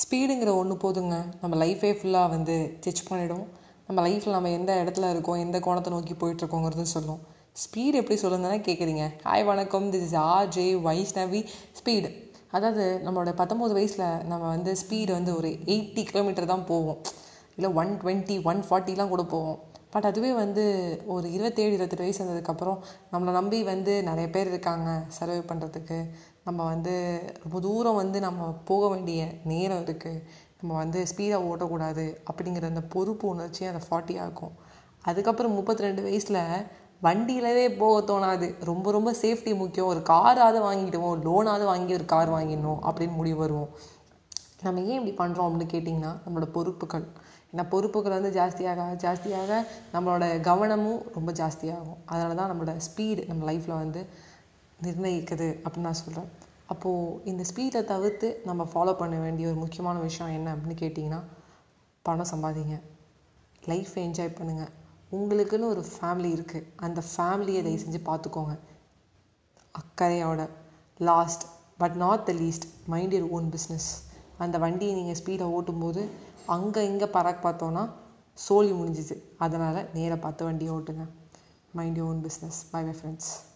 ஸ்பீடுங்கிற ஒன்று போதுங்க. நம்ம லைஃபே ஃபுல்லாக வந்து டச் பண்ணிடும் நம்ம லைஃப்பில் நம்ம எந்த இடத்துல இருக்கோம் எந்த கோணத்தை நோக்கி போயிட்டுருக்கோங்கிறது சொல்லும். ஸ்பீடு எப்படி சொல்லுங்கன்னா கேட்குறீங்க ஹாய் வணக்கம். This is R J Vaishnavi speed அதாவது நம்மளோட பத்தொம்போது வயசில் நம்ம வந்து ஸ்பீடு வந்து ஒரு எயிட்டி கிலோமீட்டர் தான் போவோம். இல்லை ஒன் டுவெண்ட்டி ஒன் ஃபார்ட்டிலாம் கூட போவோம். பட் அதுவே வந்து ஒரு இருபத்தேழு இருபத்தெட்டு வயசு வந்ததுக்கப்புறம் நம்மளை நம்பி வந்து நிறைய பேர் இருக்காங்க சர்வை பண்ணுறதுக்கு நம்ம வந்து ரொம்ப தூரம் வந்து நம்ம போக வேண்டிய நேரம் இருக்குது நம்ம வந்து ஸ்பீடாக ஓட்டக்கூடாது அப்படிங்கிற அந்த பொறுப்பு உணர்ச்சி அந்த ஃபார்ட்டி ஆகும். அதுக்கப்புறம் முப்பத்தி ரெண்டு வயசில் வண்டியிலவே போக தோணாது. ரொம்ப ரொம்ப சேஃப்டி முக்கியம். ஒரு காராவது வாங்கிடுவோம் லோனாவது வாங்கி ஒரு கார் வாங்கிடணும் அப்படின்னு முடிவு வருவோம். நம்ம ஏன் இப்படி பண்ணுறோம் அப்படின்னு கேட்டிங்கன்னா நம்மளோட பொறுப்புகள். ஏன்னா பொறுப்புகள் வந்து ஜாஸ்தியாக ஜாஸ்தியாக நம்மளோட கவனமும் ரொம்ப ஜாஸ்தியாகும். அதனால தான் நம்மளோட ஸ்பீடு நம்ம லைஃப்பில் வந்து நிர்ணயிக்குது அப்படின்னு நான் சொல்கிறேன் அப்போது இந்த ஸ்பீடை தவிர்த்து நம்ம ஃபாலோ பண்ண வேண்டிய ஒரு முக்கியமான விஷயம் என்ன அப்படின்னு கேட்டிங்கன்னா பணம் சம்பாதிங்க. லைஃப்பை என்ஜாய் பண்ணுங்கள் உங்களுக்குன்னு ஒரு ஃபேமிலி இருக்குது அந்த ஃபேமிலியை தயவு செஞ்சு பார்த்துக்கோங்க. அக்கறையோட. Last but not the least mind your own business அந்த வண்டியை நீங்கள் ஸ்பீடை ஓட்டும்போது அங்கே இங்கே பறக்க பார்த்தோன்னா சோழி முடிஞ்சிது. அதனால் நேராக பார்த்து வண்டியை ஓட்டுங்க. Mind your own business bye bye friends